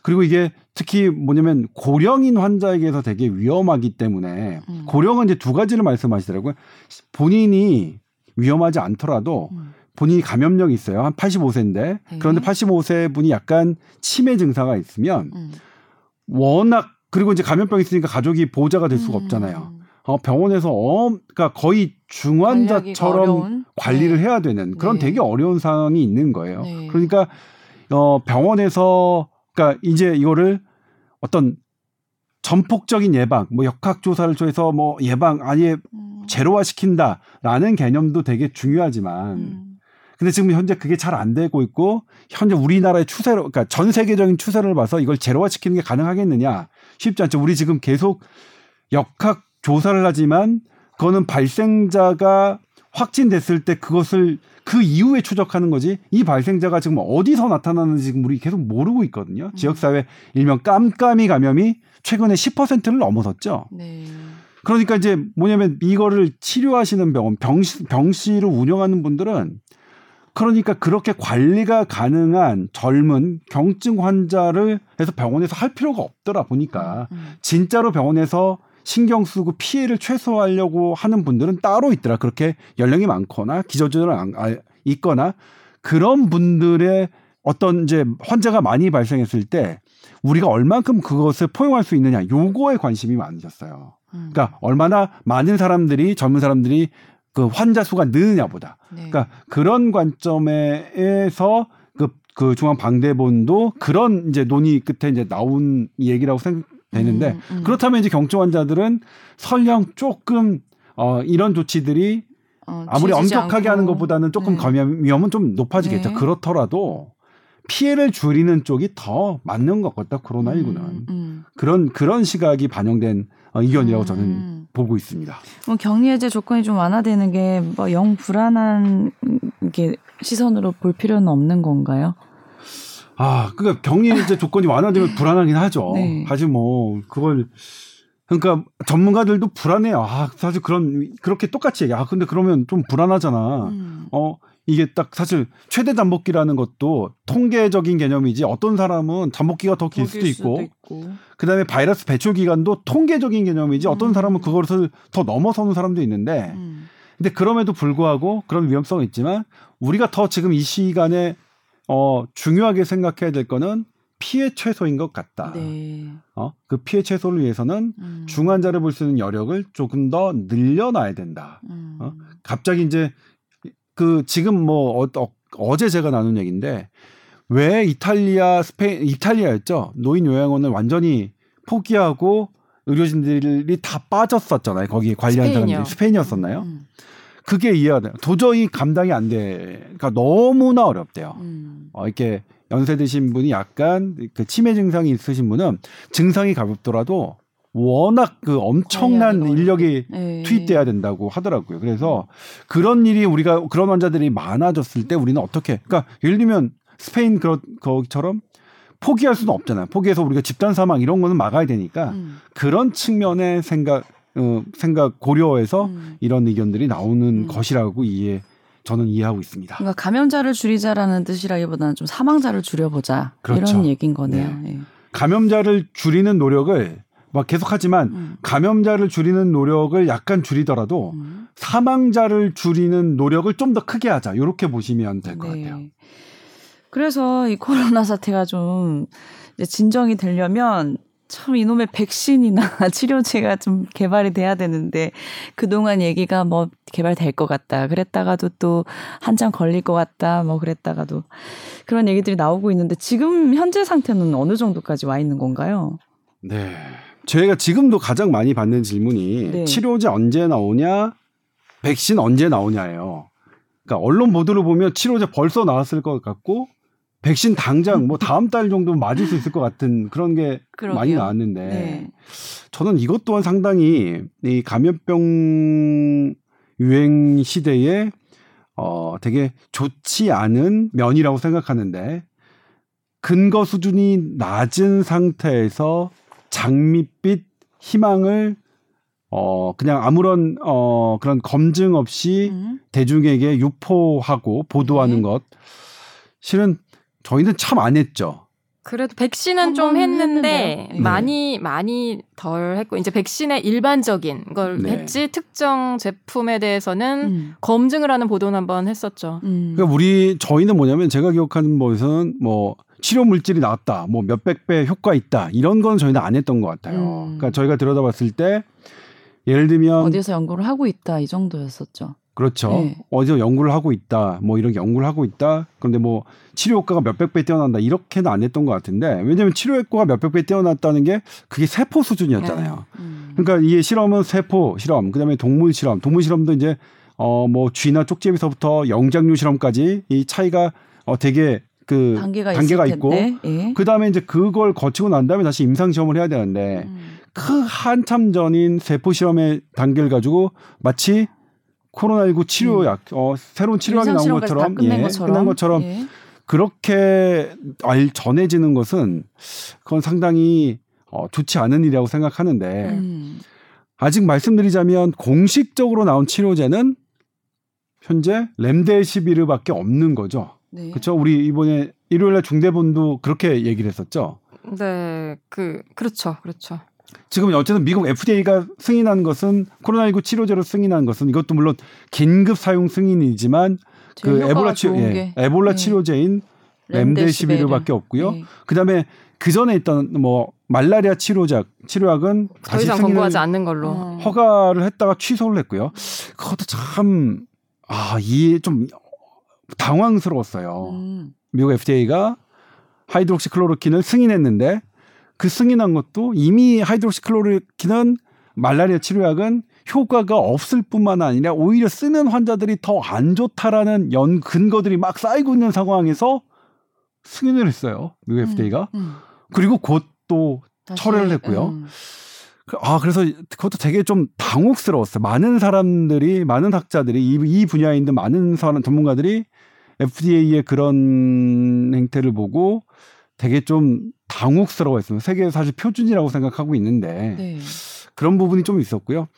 그리고 이게 특히 뭐냐면 고령인 환자에게서 되게 위험하기 때문에 음. 고령은 이제 두 가지를 말씀하시더라고요. 본인이 위험하지 않더라도 음. 본인이 감염력이 있어요. 한 85세인데 네. 그런데 85세 분이 약간 치매 증상가 있으면 음. 워낙 그리고 이제 감염병 있으니까 가족이 보호자가 될 수가 음. 없잖아요. 어, 병원에서 어, 그러니까 거의 중환자처럼? 관리를 네. 해야 되는 그런 네. 되게 어려운 상황이 있는 거예요. 네. 그러니까 어, 병원에서 그러니까 이제 이거를 어떤 전폭적인 예방, 뭐 역학 조사를 통해서 뭐 예방 아예 음. 제로화 시킨다라는 개념도 되게 중요하지만 음. 근데 지금 현재 그게 잘 안 되고 있고 현재 우리나라의 추세로 그러니까 전 세계적인 추세를 봐서 이걸 제로화 시키는 게 가능하겠느냐 쉽지 않죠. 우리 지금 계속 역학 조사를 하지만 그거는 발생자가 확진됐을 때 그것을 그 이후에 추적하는 거지 이 발생자가 지금 어디서 나타나는지 지금 우리 계속 모르고 있거든요. 지역사회 일명 깜깜이 감염이 최근에 10%를 넘어섰죠. 네. 그러니까 이제 뭐냐면 이거를 치료하시는 병원 병시, 병실을 운영하는 분들은 그러니까 그렇게 관리가 가능한 젊은 경증 환자를 해서 병원에서 할 필요가 없더라 보니까 음. 진짜로 병원에서 신경 쓰고 피해를 최소화하려고 하는 분들은 따로 있더라. 그렇게 연령이 많거나 기저질환 안- 아, 있거나 그런 분들의 어떤 이제 환자가 많이 발생했을 때 우리가 얼만큼 그것을 포용할 수 있느냐 요거에 관심이 많으셨어요. 음. 그러니까 얼마나 많은 사람들이 젊은 사람들이 그 환자 수가 느느냐보다. 네. 그러니까 그런 관점에서 그, 그 중앙 방대본도 그런 이제 논의 끝에 이제 나온 얘기라고 생각 되는데 음, 음. 그렇다면 이제 경증 환자들은 설령 조금 어 이런 조치들이 어, 아무리 엄격하게 않고. 하는 것보다는 조금 네. 감염 위험은 좀 높아지겠죠. 네. 그렇더라도 피해를 줄이는 쪽이 더 맞는 것 같다. 코로나19는 음, 음. 그런 그런 시각이 반영된 어, 의견이라고 저는 음. 보고 있습니다. 뭐 격리 해제 조건이 좀 완화되는 게 뭐 영 불안한 게 시선으로 볼 필요는 없는 건가요? 아, 그러니까 격리 이제 조건이 완화되면 불안하긴 하죠. 네. 사실 뭐 그걸 그러니까 전문가들도 불안해요. 아, 사실 그런 그렇게 똑같이 얘기. 아, 근데 그러면 좀 불안하잖아. 음. 어, 이게 딱 사실 최대 잠복기라는 것도 통계적인 개념이지 어떤 사람은 잠복기가 더 길 수도 먹일 있고 있고. 그다음에 바이러스 배출 기간도 통계적인 개념이지 어떤 음. 사람은 그것을 더 넘어서는 사람도 있는데 음. 근데 그럼에도 불구하고 그런 위험성은 있지만 우리가 더 지금 이 시간에 어 중요하게 생각해야 될 거는 피해 최소인 것 같다. 네. 어? 그 피해 최소를 위해서는 음. 중환자를 볼 수 있는 여력을 조금 더 늘려놔야 된다. 음. 어? 갑자기 이제 그 지금 뭐 어, 어, 어제 제가 나눈 얘기인데 왜 이탈리아 스페인 이탈리아였죠 노인 요양원을 완전히 포기하고 의료진들이 다 빠졌었잖아요 거기 관리한. 사람들이 스페인이었었나요? 음. 그게 이해가 돼요. 도저히 감당이 안 돼. 그러니까 너무나 어렵대요. 음. 어, 이렇게 연세 드신 분이 약간 그 치매 증상이 있으신 분은 증상이 가볍더라도 워낙 그 엄청난 인력이 네. 투입돼야 된다고 하더라고요. 그래서 그런 일이 우리가 그런 환자들이 많아졌을 때 우리는 어떻게? 그러니까 예를 들면 스페인 그런 거처럼 포기할 수는 없잖아요. 포기해서 우리가 집단 사망 이런 거는 막아야 되니까 음. 그런 측면의 생각 어, 생각 고려해서 음. 이런 의견들이 나오는 음. 것이라고 이해 저는 이해하고 있습니다. 그러니까 감염자를 줄이자라는 뜻이라기보다는 좀 사망자를 줄여보자 그렇죠. 이런 얘기인 거네요. 예. 감염자를 줄이는 노력을 막 계속하지만 음. 감염자를 줄이는 노력을 약간 줄이더라도 음. 사망자를 줄이는 노력을 좀 더 크게 하자. 이렇게 보시면 될것 같아요. 네. 그래서 이 코로나 사태가 좀 진정이 되려면 참 이놈의 백신이나 치료제가 좀 개발이 돼야 되는데 그동안 얘기가 뭐 개발될 것 같다. 그랬다가도 또 한참 걸릴 것 같다. 뭐 그랬다가도 그런 얘기들이 나오고 있는데 지금 현재 상태는 어느 정도까지 와 있는 건가요? 네. 저희가 지금도 가장 많이 받는 질문이 네. 치료제 언제 나오냐, 백신 언제 나오냐예요. 그러니까 언론 보도를 보면 치료제 벌써 나왔을 것 같고 백신 당장 뭐 다음 달 정도 맞을 수 있을 것 같은 그런 게 그러게요. 많이 나왔는데 네. 저는 이것 또한 상당히 이 감염병 유행 시대에 어 되게 좋지 않은 면이라고 생각하는데 근거 수준이 낮은 상태에서 장밋빛 희망을 어 그냥 아무런 어 그런 검증 없이 음. 대중에게 유포하고 보도하는 네. 것 실은 저희는 참 안 했죠. 그래도 백신은 좀 한번 했는데 했는데요. 네. 많이 많이 덜 했고 이제 백신의 일반적인 걸 네. 했지 특정 제품에 대해서는 음. 검증을 하는 보도는 한번 했었죠. 음. 그러니까 우리 저희는 뭐냐면 제가 기억하는 거에서는 뭐 치료 물질이 나왔다, 뭐 몇백 배 효과 있다 이런 건 저희는 안 했던 것 같아요. 음. 그러니까 저희가 들여다봤을 때 예를 들면 어디에서 연구를 하고 있다 이 정도였었죠. 그렇죠. 네. 어디서 연구를 하고 있다, 뭐 이런 연구를 하고 있다. 그런데 뭐 치료 효과가 몇백 배 뛰어난다 이렇게는 안 했던 것 같은데 왜냐하면 치료 효과가 몇백 배 뛰어났다는 게 그게 세포 수준이었잖아요. 음. 그러니까 이 실험은 세포 실험, 그다음에 동물 실험, 동물 실험도 이제 어뭐 쥐나 쪽제비서부터 영장류 실험까지 이 차이가 어 되게 그 단계가, 단계가 있고. 예. 그 다음에 이제 그걸 거치고 난 다음에 다시 임상 시험을 해야 되는데 음. 그 한참 전인 세포 실험의 단계를 가지고 마치 코로나19 치료약, 어, 새로운 치료약이 나온 것처럼, 끝낸 예, 것처럼, 끝난 것처럼 예. 그렇게 알 전해지는 것은 그건 상당히 어, 좋지 않은 일이라고 생각하는데 음. 아직 말씀드리자면 공식적으로 나온 치료제는 현재 렘데시비르밖에 없는 거죠. 네. 그렇죠? 우리 이번에 일요일날 중대본도 그렇게 얘기를 했었죠. 네, 그 그렇죠, 그렇죠. 지금 어쨌든 미국 FDA가 승인한 것은 코로나19 치료제로 승인한 것은 이것도 물론 긴급 사용 승인이지만 그 에볼라 치료 예, 게 에볼라 네. 치료제인 렘데시비르밖에 없고요. 네. 그다음에 그 전에 있던 뭐 말라리아 치료작 치료약은 더 다시 이상 권고하지 않는 걸로. 어. 허가를 했다가 취소를 했고요. 그것도 참 아, 이해 좀 당황스러웠어요. 음. 미국 FDA가 하이드록시클로로킨을 승인했는데 그 승인한 것도 이미 하이드록시클로로킨은 말라리아 치료약은 효과가 없을 뿐만 아니라 오히려 쓰는 환자들이 더 안 좋다라는 연 근거들이 막 쌓이고 있는 상황에서 승인을 했어요. 미국 FDA가. 음. 그리고 곧 또 철회를 했고요. 음. 그- 아, 그래서 그것도 되게 좀 당혹스러웠어요. 많은 사람들이, 많은 학자들이, 이, 이 분야에 있는 많은 사람, 전문가들이 FDA의 그런 행태를 보고 되게 좀 당혹스러워 했어요. 세계 사실 표준이라고 생각하고 있는데 네. 그런 부분이 좀 있었고요.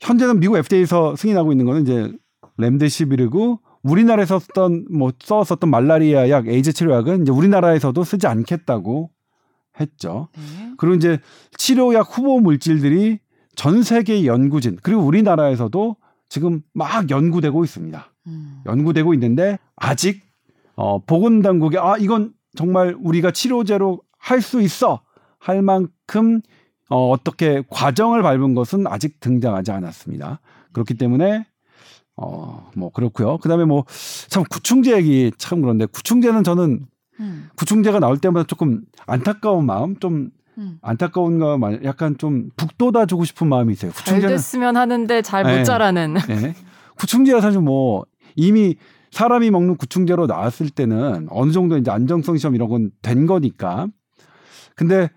현재는 미국 FDA에서 승인하고 있는 거는 이제 렘데시비르고 우리나라에서 썼던 뭐 써왔었던 말라리아 약, 에이즈 치료약은 이제 우리나라에서도 쓰지 않겠다고 했죠. 네. 그리고 이제 치료약 후보 물질들이 전 세계 연구진 그리고 우리나라에서도 지금 막 연구되고 있습니다. 음. 연구되고 있는데 아직 어 보건 당국이 아 이건 정말 우리가 치료제로 할 수 있어 할 만큼 어, 어떻게 과정을 밟은 것은 아직 등장하지 않았습니다. 그렇기 때문에 어, 뭐 그렇고요. 그다음에 뭐 참 구충제 얘기 참 그런데 구충제는 저는 음. 구충제가 나올 때마다 조금 안타까운 마음, 좀 음. 안타까운 거 마- 약간 좀 북돋아 주고 싶은 마음이 있어요. 잘 구충제는 됐으면 하는데 잘못 네. 자라는. 예. 구충제가 사실 뭐 이미 사람이 먹는 구충제로 나왔을 때는 어느 정도 이제 안정성 시험 이런 건 된 거니까. 근데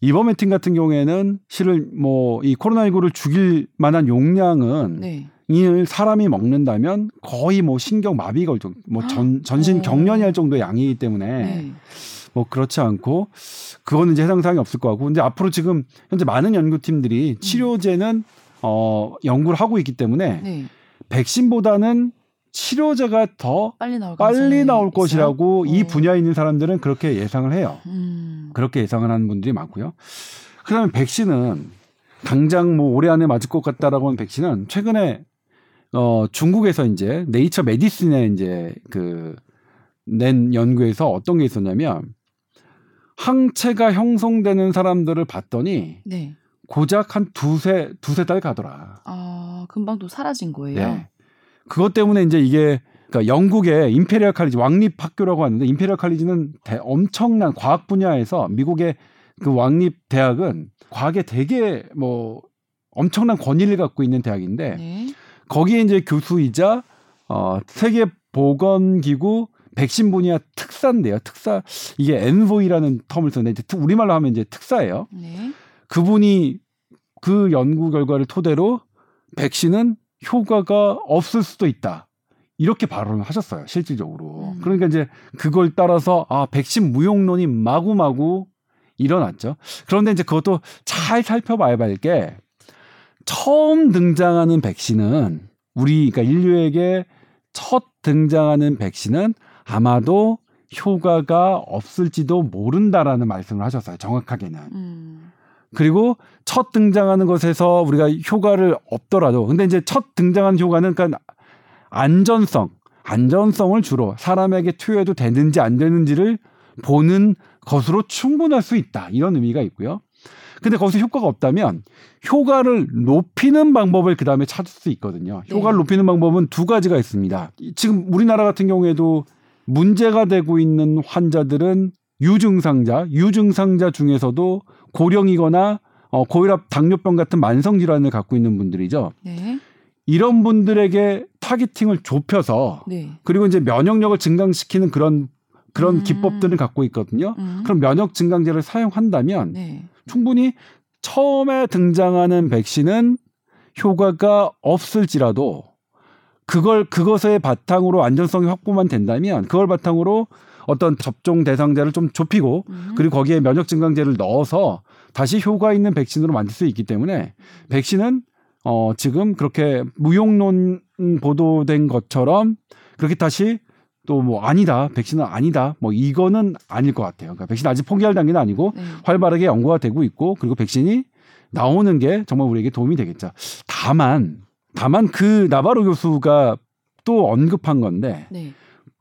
이버메틴 같은 경우에는 실은 뭐이 코로나19를 죽일 만한 용량은 네. 이 사람이 먹는다면 거의 뭐 신경 마비 걸 정도, 뭐 전, 전신 어. 경련이 할 정도의 양이기 때문에 네. 뭐 그렇지 않고 그거는 이제 해당 사항이 없을 것 같고 근데 앞으로 지금 현재 많은 연구팀들이 치료제는 어 연구를 하고 있기 때문에 네. 백신보다는 치료제가 더 빨리 나올 빨리 나올? 것이라고 이 어. 분야에 있는 사람들은 그렇게 예상을 해요. 음. 그렇게 예상을 하는 분들이 많고요. 그다음에 백신은 당장 뭐 올해 안에 맞을 것 같다라고 하는 백신은 최근에 어 중국에서 이제 네이처 메디슨에 이제 그 낸 연구에서 어떤 게 있었냐면 항체가 형성되는 사람들을 봤더니 네. 고작 한 두세 두세 달 가더라. 아, 금방 또 사라진 거예요. 네. 그것 때문에 이제 이게 그러니까 영국의 임페리얼 칼리지 왕립 학교라고 하는데 임페리얼 칼리지는 대- 엄청난 과학 분야에서 미국의 그 왕립 대학은 과학에 되게 뭐 엄청난 권위를 갖고 있는 대학인데 네. 거기에 이제 교수이자 어 세계 보건 기구 백신 분야 특사인데요. 특사 이게 엔보이라는 텀을 쓰는데 이제 특- 우리말로 하면 이제 특사예요. 네. 그분이 그 연구 결과를 토대로 백신은 효과가 없을 수도 있다. 이렇게 발언을 하셨어요, 실질적으로. 음. 그러니까 이제 그걸 따라서 아, 백신 무용론이 마구마구 일어났죠. 그런데 이제 그것도 잘 살펴봐야 할 게 처음 등장하는 백신은 우리 그러니까 인류에게 첫 등장하는 백신은 아마도 효과가 없을지도 모른다라는 말씀을 하셨어요. 정확하게는. 음. 그리고 첫 등장하는 것에서 우리가 효과를 없더라도 근데 이제 첫 등장한 효과는 그러니까 안전성, 안전성을 주로 사람에게 투여해도 되는지 안 되는지를 보는 것으로 충분할 수 있다. 이런 의미가 있고요. 근데 거기서 효과가 없다면 효과를 높이는 방법을 그 다음에 찾을 수 있거든요. 네. 효과를 높이는 방법은 두 가지가 있습니다. 지금 우리나라 같은 경우에도 문제가 되고 있는 환자들은 유증상자, 유증상자 중에서도 고령이거나 어, 고혈압, 당뇨병 같은 만성 질환을 갖고 있는 분들이죠. 네. 이런 분들에게 타겟팅을 좁혀서 네. 그리고 이제 면역력을 증강시키는 그런 그런 음. 기법들을 갖고 있거든요. 음. 그럼 면역 증강제를 사용한다면 네. 충분히 처음에 등장하는 백신은 효과가 없을지라도 그걸 그것의 바탕으로 안전성이 확보만 된다면 그걸 바탕으로 어떤 접종 대상자를 좀 좁히고 음. 그리고 거기에 면역 증강제를 넣어서 다시 효과 있는 백신으로 만들 수 있기 때문에 백신은 어 지금 그렇게 무용론 보도된 것처럼 그렇게 다시 또 뭐 아니다 백신은 아니다 뭐 이거는 아닐 것 같아요. 그러니까 백신 아직 포기할 단계는 아니고 네. 활발하게 연구가 되고 있고 그리고 백신이 나오는 게 정말 우리에게 도움이 되겠죠. 다만 다만 그 나바로 교수가 또 언급한 건데 네.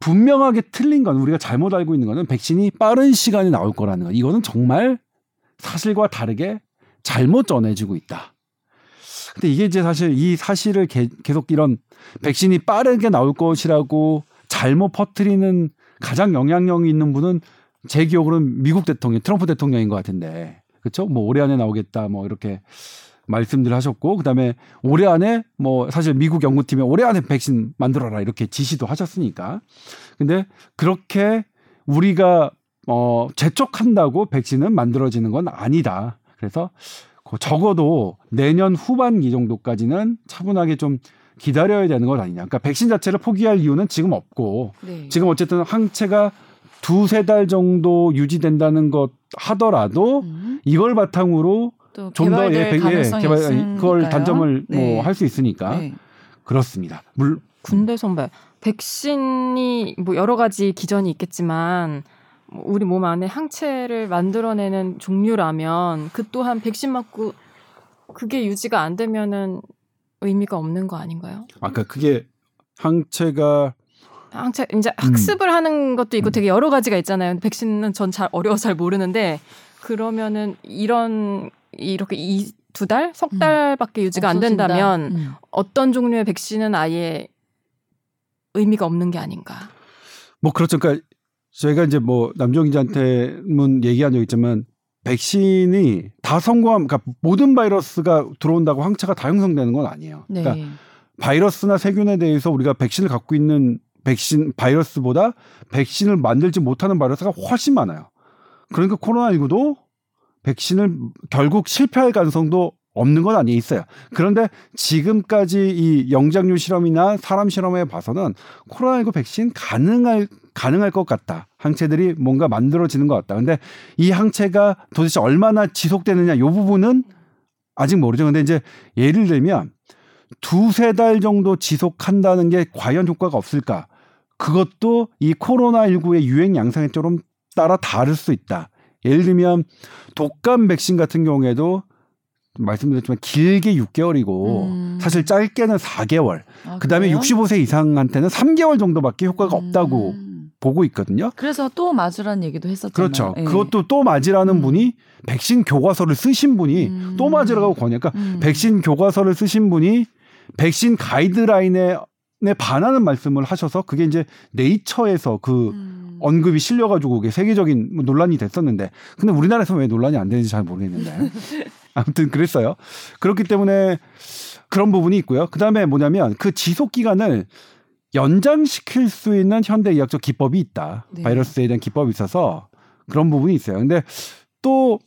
분명하게 틀린 건 우리가 잘못 알고 있는 거는 백신이 빠른 시간에 나올 거라는 거. 이거는 정말 사실과 다르게 잘못 전해지고 있다. 근데 이게 이제 사실 이 사실을 개- 계속 이런 백신이 빠르게 나올 것이라고 잘못 퍼뜨리는 가장 영향력이 있는 분은 제 기억으로는 미국 대통령, 트럼프 대통령인 것 같은데. 그렇죠? 뭐 올해 안에 나오겠다 뭐 이렇게 말씀들 하셨고 그다음에 올해 안에 뭐 사실 미국 연구팀에 올해 안에 백신 만들어라 이렇게 지시도 하셨으니까. 근데 그렇게 우리가 어 재촉한다고 백신은 만들어지는 건 아니다. 그래서 그 적어도 내년 후반기 정도까지는 차분하게 좀 기다려야 되는 것 아니냐. 그러니까 백신 자체를 포기할 이유는 지금 없고 네. 지금 어쨌든 항체가 두세 달 정도 유지된다는 것 하더라도 음. 이걸 바탕으로 또 좀더 개발될 예, 백- 예, 개발. 그걸 단점을 네. 뭐할 수 있으니까 네. 그렇습니다. 물 군대 선배 백신이 뭐 여러 가지 기전이 있겠지만 뭐 우리 몸 안에 항체를 만들어내는 종류라면 그 또한 백신 맞고 그게 유지가 안 되면은 의미가 없는 거 아닌가요? 아까 그게 항체가 항체 이제 학습을 하는 것도 있고 음. 되게 여러 가지가 있잖아요. 백신은 전 잘 어려워서 잘 모르는데 그러면은 이런 이렇게 이 두 달, 석 음. 달밖에 유지가 안 없어진다. 된다면 음. 어떤 종류의 백신은 아예 의미가 없는 게 아닌가. 뭐 그렇죠. 그러니까 저희가 이제 뭐 남정 기자한테는 얘기한 적 있지만 백신이 다 성공함, 그러니까 모든 바이러스가 들어온다고 항체가 다 형성되는 건 아니에요. 네. 그러니까 바이러스나 세균에 대해서 우리가 백신을 갖고 있는 백신 바이러스보다 백신을 만들지 못하는 바이러스가 훨씬 많아요. 그러니까 코로나19도 백신을 결국 실패할 가능성도 없는 건 아니에 있어요. 그런데 지금까지 이 영장류 실험이나 사람 실험에 봐서는 코로나19 백신 가능할 가능할 것 같다. 항체들이 뭔가 만들어지는 것 같다. 근데 이 항체가 도대체 얼마나 지속되느냐 이 부분은 아직 모르죠. 근데 이제 예를 들면 두세 달 정도 지속한다는 게 과연 효과가 없을까? 그것도 이 코로나19의 유행 양상에 좀 따라 다를 수 있다. 예를 들면 독감 백신 같은 경우에도 말씀드렸지만 길게 6개월이고 음. 사실 짧게는 4개월. 아, 그다음에 그래요? 65세 이상한테는 3개월 정도밖에 효과가 없다고 음. 보고 있거든요. 그래서 또 맞으란 얘기도 했었잖아요. 그렇죠. 예. 그것도 또 맞으라는 음. 분이 백신 교과서를 쓰신 분이 음. 또 맞으라고 권유니까 음. 백신 교과서를 쓰신 분이 백신 가이드라인에 에 반하는 말씀을 하셔서 그게 이제 네이처에서 그 음. 언급이 실려가지고 그게 세계적인 뭐 논란이 됐었는데 근데 우리나라에서 왜 논란이 안 되는지 잘 모르겠는데 아무튼 그랬어요. 그렇기 때문에 그런 부분이 있고요. 그 다음에 뭐냐면 그 지속 기간을 연장시킬 수 있는 현대 의학적 기법이 있다. 네. 바이러스에 대한 기법이 있어서 그런 부분이 있어요. 근데 또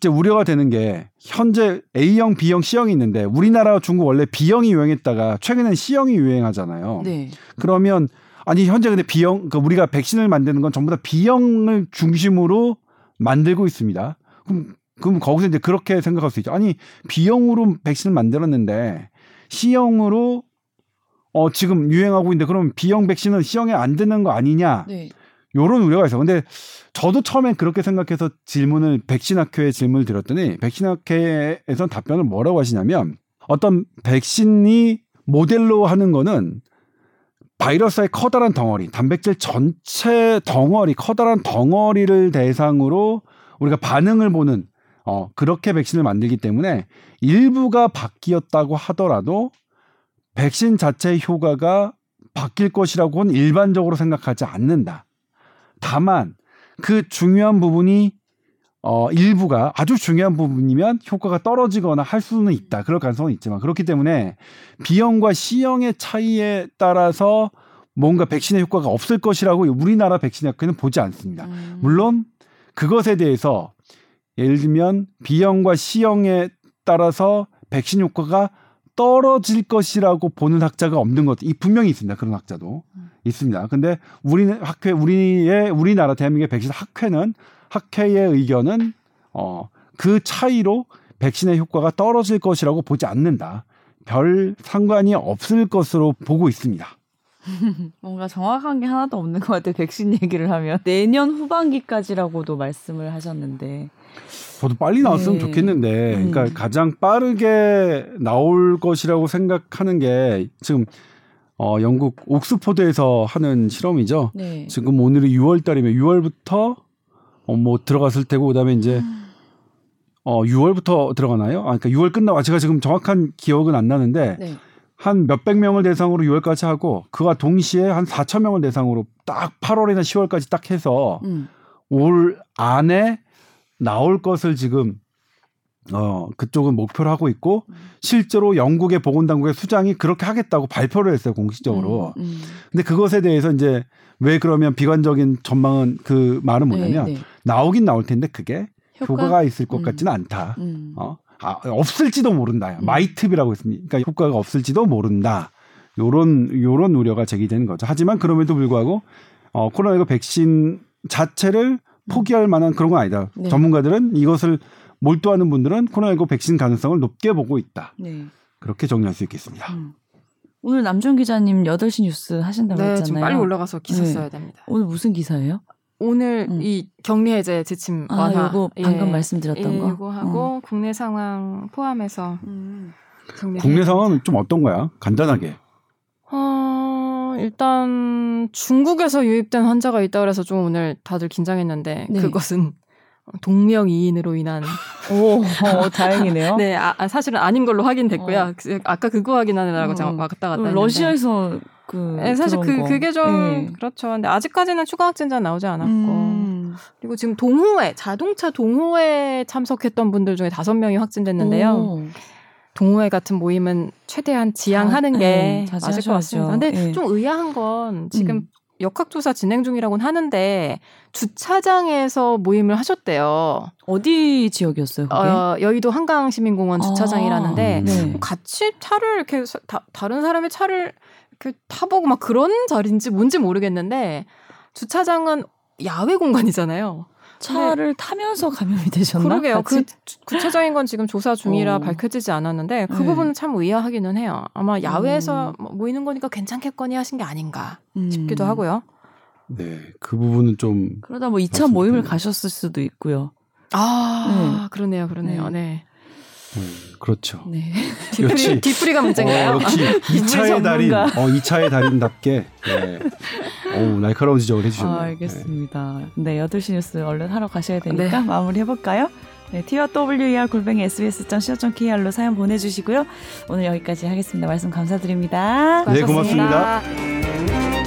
이제 우려가 되는 게 현재 A형, B형, C형이 있는데 우리나라 중국 원래 B형이 유행했다가 최근엔 C형이 유행하잖아요. 네. 그러면 아니 현재 근데 B형 그 우리가 백신을 만드는 건 전부 다 B형을 중심으로 만들고 있습니다. 그럼 그럼 거기서 이제 그렇게 생각할 수 있죠. 아니 B형으로 백신을 만들었는데 C형으로 어 지금 유행하고 있는데 그럼 B형 백신은 C형에 안 드는 거 아니냐? 네. 요런 우려가 있어. 근데 저도 처음엔 그렇게 생각해서 질문을 백신학회에 질문을 드렸더니 백신학회에서 답변을 뭐라고 하시냐면 어떤 백신이 모델로 하는 거는 바이러스의 커다란 덩어리, 단백질 전체 덩어리, 커다란 덩어리를 대상으로 우리가 반응을 보는 어, 그렇게 백신을 만들기 때문에 일부가 바뀌었다고 하더라도 백신 자체의 효과가 바뀔 것이라고는 일반적으로 생각하지 않는다. 다만 그 중요한 부분이 어 일부가 아주 중요한 부분이면 효과가 떨어지거나 할 수는 있다. 그럴 가능성은 있지만 그렇기 때문에 B형과 C형의 차이에 따라서 뭔가 백신의 효과가 없을 것이라고 우리나라 백신 학회는 보지 않습니다. 음. 물론 그것에 대해서 예를 들면 B형과 C형에 따라서 백신 효과가 떨어질 것이라고 보는 학자가 없는 것, 이 분명히 있습니다. 그런 학자도 음. 있습니다. 근데 우리는 학회, 우리의 우리나라 대한민국의 백신 학회는 학회의 의견은 어, 그 차이로 백신의 효과가 떨어질 것이라고 보지 않는다. 별 상관이 없을 것으로 보고 있습니다. 뭔가 정확한 게 하나도 없는 것 같아요. 백신 얘기를 하면 내년 후반기까지라고도 말씀을 하셨는데 저도 빨리 나왔으면 네. 좋겠는데, 음. 그러니까 가장 빠르게 나올 것이라고 생각하는 게 지금 어, 영국 옥스포드에서 하는 실험이죠. 네. 지금 오늘이 6월 달이면 6월부터 어, 뭐 들어갔을 테고 그다음에 이제 어 6월부터 들어가나요? 아 그러니까 6월 끝나고 아, 제가 지금 정확한 기억은 안 나는데 네. 한 몇백 명을 대상으로 6월까지 하고 그와 동시에 한 4천 명을 대상으로 딱 8월이나 10월까지 딱 해서 음. 올 안에 나올 것을 지금 어 그쪽은 목표로 하고 있고 음. 실제로 영국의 보건당국의 수장이 그렇게 하겠다고 발표를 했어요 공식적으로. 음, 음. 근데 그것에 대해서 이제 왜 그러면 비관적인 전망은 그 말은 뭐냐면 네, 네. 나오긴 나올 텐데 그게 효과? 효과가 있을 것 음. 같지는 않다. 음. 어? 아, 없을지도 모른다. 음. 마이트비라고 했습니다. 그러니까 효과가 없을지도 모른다. 요런 요런 우려가 제기되는 거죠. 하지만 그럼에도 불구하고 어, 코로나19 백신 자체를 포기할 만한 그런 건 아니다. 네. 전문가들은 이것을 몰두하는 분들은 코로나19 백신 가능성을 높게 보고 있다. 네. 그렇게 정리할 수 있겠습니다. 음. 오늘 남준 기자님 8시 뉴스 하신다고 네, 했잖아요. 빨리 올라가서 기사 네. 써야 됩니다. 오늘 무슨 기사예요? 오늘 음. 이 격리 해제 지침 아, 완화 요거 방금 예, 말씀드렸던 예, 거. 요거 하고 국내 상황 포함해서 정리를 국내 상황은 좀 어떤 거야? 간단하게. 어, 일단 중국에서 유입된 환자가 있다 그래서 좀 오늘 다들 긴장했는데 네. 그것은 동명이인으로 인한 오, 어, 다행이네요. 네 아, 아, 사실은 아닌 걸로 확인됐고요. 어. 그- 아까 그거 확인하느라고 어. 제가 왔다 갔다 그 했는데 러시아에서 그 네, 사실 그 거. 그게 좀 네. 그렇죠. 근데 아직까지는 추가 확진자 나오지 않았고 음. 그리고 지금 동호회 자동차 동호회 참석했던 분들 중에 다섯 명이 확진됐는데요. 오. 동호회 같은 모임은 최대한 지양하는 자- 게 네, 맞을 것. 같습니다. 근데 네. 좀 의아한 건 지금 음. 역학조사 진행 중이라고는 하는데 주차장에서 모임을 하셨대요. 어디 지역이었어요? 그게? 어, 여의도 한강시민공원 주차장이라는데 음. 네. 같이 차를 이렇게 사- 다, 다른 사람의 차를 이렇게 타보고 막 그런 자리인지 뭔지 모르겠는데 주차장은 야외 공간이잖아요. 차를 타면서 감염이 되셨나? 그러게요. 그 같이? 주- 구체적인 건 지금 조사 중이라 어. 밝혀지지 않았는데 그 네. 부분은 참 의아하기는 해요. 아마 야외에서 음. 뭐 모이는 거니까 괜찮겠거니 하신 게 아닌가 음. 싶기도 하고요. 네, 그 부분은 좀 그러다 뭐 2차 맞습니다. 모임을 가셨을 수도 있고요. 아, 그러네요, 그러네요. 네. 네. 음, 그렇죠. 네. 뒤풀이, 역시- 뒤풀이가 문제인가요? 어, 역시 2차의 달인. 어, 2차의 달인답게 네. 어우, 날카로운 지적을 해주셨네요. 아, 알겠습니다. 네, 8시 뉴스 얼른 하러 가셔야 되니까 네. 마무리 해볼까요? 네, TWR 골뱅이 sbs.co.kr로 사연 보내주시고요. 오늘 여기까지 하겠습니다. 말씀 감사드립니다. 네, 고맙습니다. 고맙습니다.